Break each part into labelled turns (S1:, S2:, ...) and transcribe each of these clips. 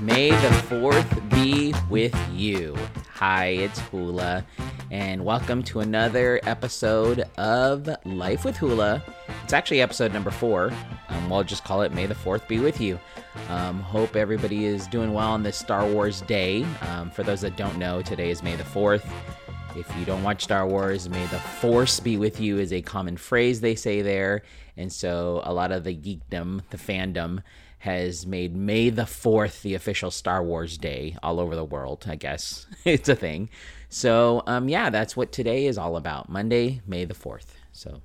S1: May the 4th be with you. Hi, it's Hula, and welcome to another episode of Life with Hula. It's actually episode number four. Um, we'll just call it May the 4th be with you. Um, hope everybody is doing well on this Star Wars day. Um, for those that don't know, today is May the 4th. If you don't watch Star Wars, may the force be with you is a common phrase they say there. And so a lot of the geekdom, the fandom, has made May the 4th the official Star Wars day all over the world, I guess. it's a thing. So, um, yeah, that's what today is all about. Monday, May the 4th. So,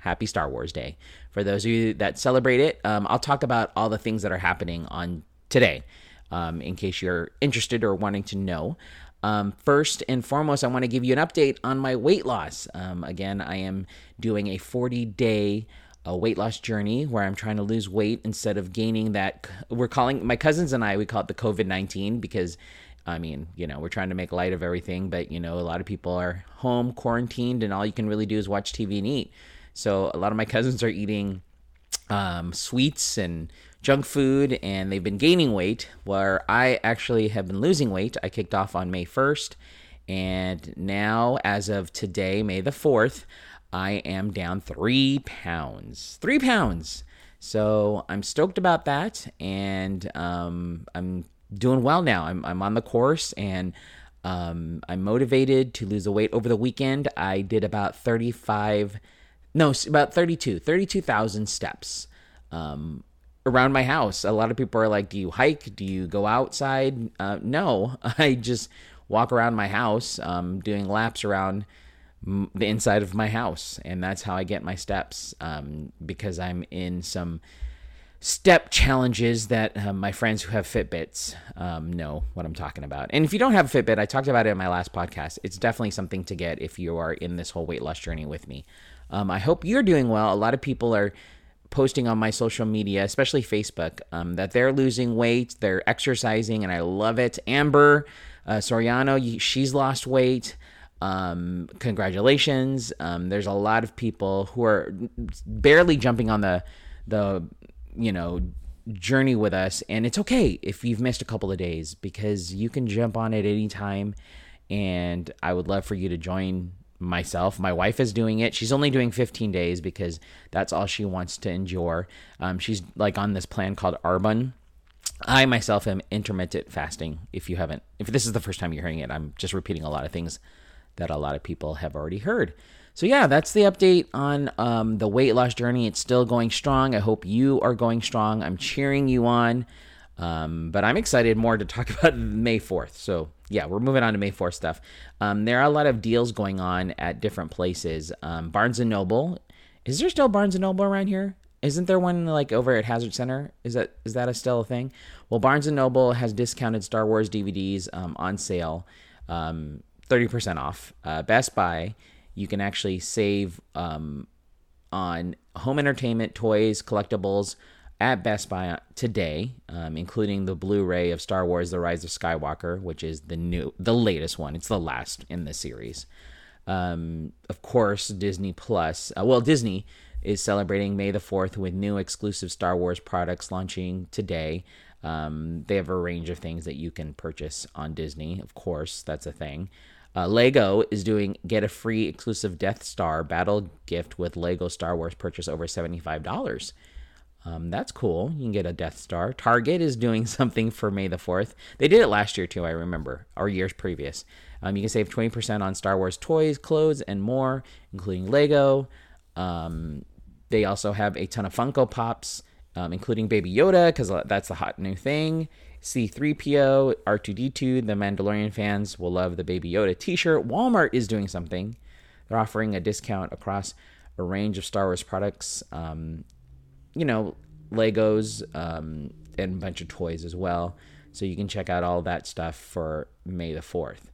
S1: happy Star Wars Day. For those of you that celebrate it, um, I'll talk about all the things that are happening on today um, in case you're interested or wanting to know. Um, first and foremost, I want to give you an update on my weight loss. Um, again, I am doing a 40 day a weight loss journey where I'm trying to lose weight instead of gaining that. We're calling my cousins and I, we call it the COVID 19 because I mean, you know, we're trying to make light of everything, but you know, a lot of people are home quarantined and all you can really do is watch TV and eat. So a lot of my cousins are eating um, sweets and junk food and they've been gaining weight where I actually have been losing weight. I kicked off on May 1st and now as of today, May the 4th, I am down three pounds. Three pounds. So I'm stoked about that, and um, I'm doing well now. I'm I'm on the course, and um, I'm motivated to lose the weight. Over the weekend, I did about 35, no, about 32, 32,000 steps um, around my house. A lot of people are like, "Do you hike? Do you go outside?" Uh, no, I just walk around my house, um, doing laps around the inside of my house, and that's how I get my steps. Um, because I'm in some step challenges that uh, my friends who have Fitbits um, know what I'm talking about. And if you don't have a Fitbit, I talked about it in my last podcast. It's definitely something to get if you are in this whole weight loss journey with me. Um, I hope you're doing well. A lot of people are posting on my social media, especially Facebook, um, that they're losing weight, they're exercising, and I love it. Amber uh, Soriano, she's lost weight. Um, congratulations. Um, there's a lot of people who are barely jumping on the the you know journey with us, and it's okay if you've missed a couple of days because you can jump on at any time. And I would love for you to join myself. My wife is doing it. She's only doing 15 days because that's all she wants to endure. Um, she's like on this plan called Arbonne. I myself am intermittent fasting. If you haven't, if this is the first time you're hearing it, I'm just repeating a lot of things that a lot of people have already heard. So, yeah, that's the update on um, the weight loss journey. It's still going strong. I hope you are going strong. I'm cheering you on. Um, but I'm excited more to talk about May 4th. So, yeah, we're moving on to May 4th stuff. Um, there are a lot of deals going on at different places. Um, Barnes and Noble. Is there still Barnes and Noble around here? Isn't there one like over at Hazard Center? Is that is that a still a thing? Well, Barnes and Noble has discounted Star Wars DVDs um, on sale. Um, 30% off. Uh, Best Buy, you can actually save um, on home entertainment, toys, collectibles at Best Buy today, um, including the Blu-ray of Star Wars: The Rise of Skywalker, which is the new, the latest one. It's the last in the series. Um, of course, Disney Plus. Uh, well, Disney is celebrating May the 4th with new exclusive Star Wars products launching today. Um, they have a range of things that you can purchase on Disney. Of course, that's a thing. Uh, Lego is doing get a free exclusive Death Star battle gift with Lego Star Wars purchase over $75. Um, that's cool. You can get a Death Star. Target is doing something for May the 4th. They did it last year too, I remember, or years previous. Um, you can save 20% on Star Wars toys, clothes, and more, including Lego. Um, they also have a ton of Funko Pops, um, including Baby Yoda, because that's the hot new thing. C3PO, R2D2, the Mandalorian fans will love the Baby Yoda t shirt. Walmart is doing something. They're offering a discount across a range of Star Wars products, um, you know, Legos, um, and a bunch of toys as well. So you can check out all that stuff for May the 4th.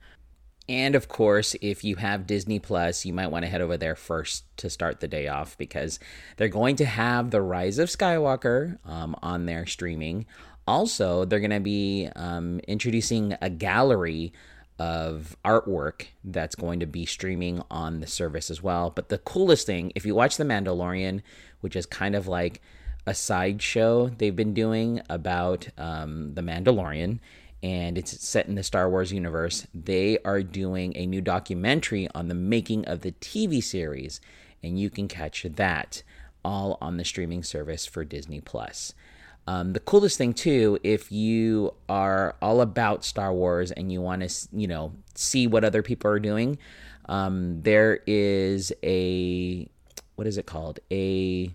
S1: And of course, if you have Disney Plus, you might want to head over there first to start the day off because they're going to have The Rise of Skywalker um, on their streaming also, they're going to be um, introducing a gallery of artwork that's going to be streaming on the service as well. But the coolest thing, if you watch The Mandalorian, which is kind of like a sideshow they've been doing about um, the Mandalorian, and it's set in the Star Wars universe. They are doing a new documentary on the making of the TV series, and you can catch that all on the streaming service for Disney Plus. Um, the coolest thing too, if you are all about Star Wars and you want to, you know, see what other people are doing, um, there is a what is it called? A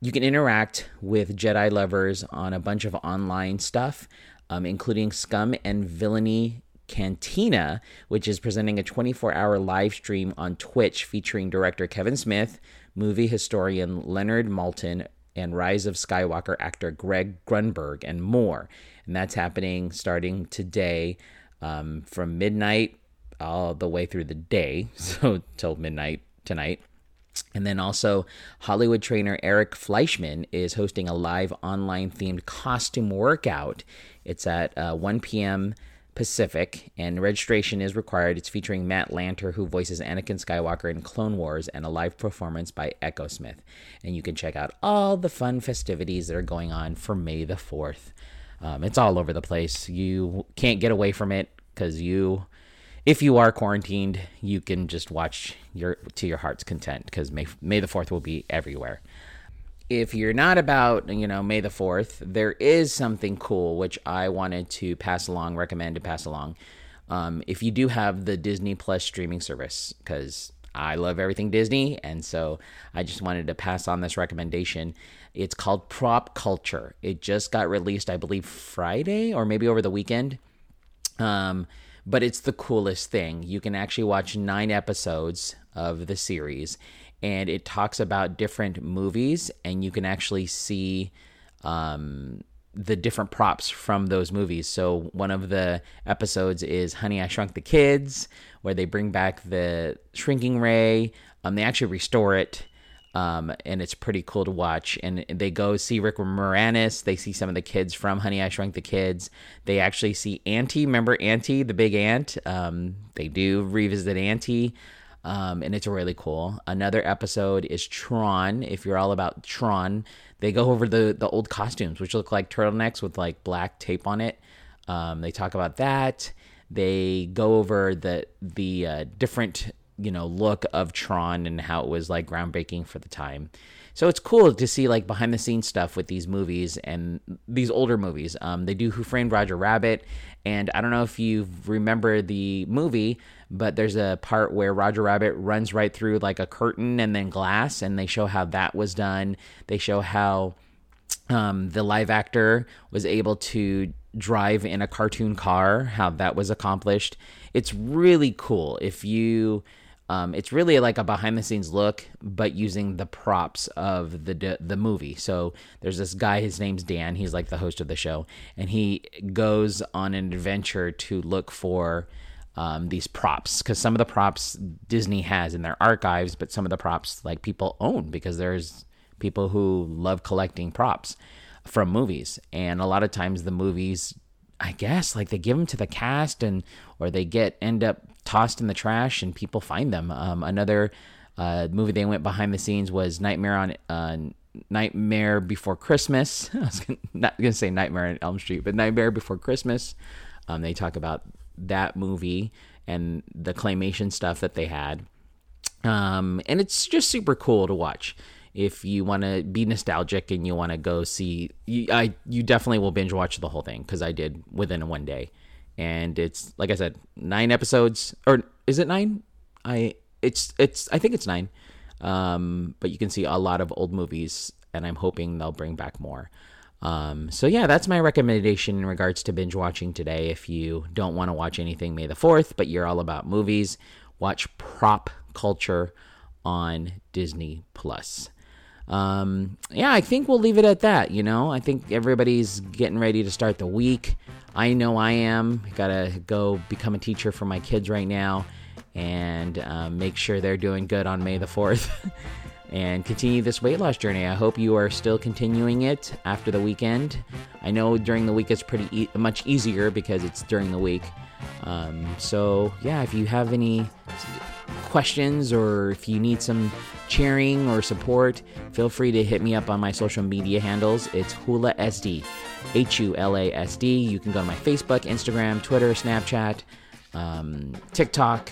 S1: you can interact with Jedi lovers on a bunch of online stuff, um, including Scum and Villainy Cantina, which is presenting a 24 hour live stream on Twitch featuring director Kevin Smith, movie historian Leonard Maltin, and Rise of Skywalker actor Greg Grunberg, and more. And that's happening starting today um, from midnight all the way through the day, so till midnight tonight. And then also, Hollywood trainer Eric Fleishman is hosting a live online themed costume workout. It's at uh, 1 p.m. Pacific, and registration is required. It's featuring Matt Lanter, who voices Anakin Skywalker in Clone Wars, and a live performance by Echosmith. And you can check out all the fun festivities that are going on for May the 4th. Um, it's all over the place. You can't get away from it because you if you are quarantined, you can just watch your to your heart's content because May May the Fourth will be everywhere. If you're not about you know May the Fourth, there is something cool which I wanted to pass along, recommend to pass along. Um, if you do have the Disney Plus streaming service, because I love everything Disney, and so I just wanted to pass on this recommendation. It's called Prop Culture. It just got released, I believe, Friday or maybe over the weekend. Um, but it's the coolest thing. You can actually watch nine episodes of the series, and it talks about different movies, and you can actually see um, the different props from those movies. So one of the episodes is Honey, I Shrunk the Kids, where they bring back the shrinking ray. Um, they actually restore it um, and it's pretty cool to watch. And they go see Rick Moranis. They see some of the kids from Honey I Shrunk the Kids. They actually see Anty. Remember Anty, the big ant? Um, they do revisit Anty. Um, and it's really cool. Another episode is Tron. If you're all about Tron, they go over the the old costumes, which look like turtlenecks with like black tape on it. Um, they talk about that. They go over the the uh, different you know look of Tron and how it was like groundbreaking for the time. So it's cool to see like behind the scenes stuff with these movies and these older movies. Um, they do Who Framed Roger Rabbit, and I don't know if you remember the movie, but there's a part where Roger Rabbit runs right through like a curtain and then glass, and they show how that was done. They show how um, the live actor was able to drive in a cartoon car, how that was accomplished. It's really cool if you um, it's really like a behind the scenes look, but using the props of the the movie. So there's this guy, his name's Dan. He's like the host of the show, and he goes on an adventure to look for um, these props because some of the props Disney has in their archives, but some of the props like people own because there's people who love collecting props from movies, and a lot of times the movies I guess like they give them to the cast and or they get end up tossed in the trash and people find them. Um, another uh, movie they went behind the scenes was Nightmare on uh, Nightmare Before Christmas. I was gonna, not going to say Nightmare on Elm Street, but Nightmare Before Christmas. Um, they talk about that movie and the claymation stuff that they had. Um, and it's just super cool to watch. If you want to be nostalgic and you want to go see, you, I you definitely will binge watch the whole thing because I did within one day and it's like I said, nine episodes, or is it nine? I it's it's I think it's nine, um, but you can see a lot of old movies, and I'm hoping they'll bring back more. Um, so yeah, that's my recommendation in regards to binge watching today. If you don't want to watch anything May the Fourth, but you're all about movies, watch Prop Culture on Disney Plus. Um, yeah, I think we'll leave it at that. You know, I think everybody's getting ready to start the week. I know I am. Gotta go become a teacher for my kids right now and um, make sure they're doing good on May the 4th and continue this weight loss journey. I hope you are still continuing it after the weekend. I know during the week it's pretty e- much easier because it's during the week. Um, so, yeah, if you have any questions or if you need some cheering or support, feel free to hit me up on my social media handles. It's Hula SD, H U L A S D. You can go to my Facebook, Instagram, Twitter, Snapchat, um, TikTok,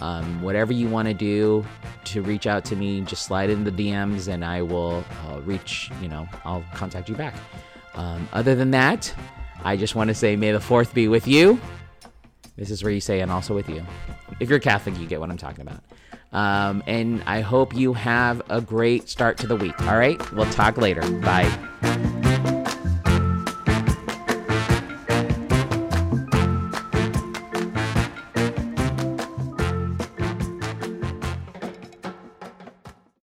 S1: um, whatever you want to do to reach out to me. Just slide in the DMs and I will uh, reach, you know, I'll contact you back. Um, other than that, I just want to say, may the fourth be with you. This is where you say, and also with you. If you're Catholic, you get what I'm talking about. Um, and I hope you have a great start to the week. All right, we'll talk later. Bye.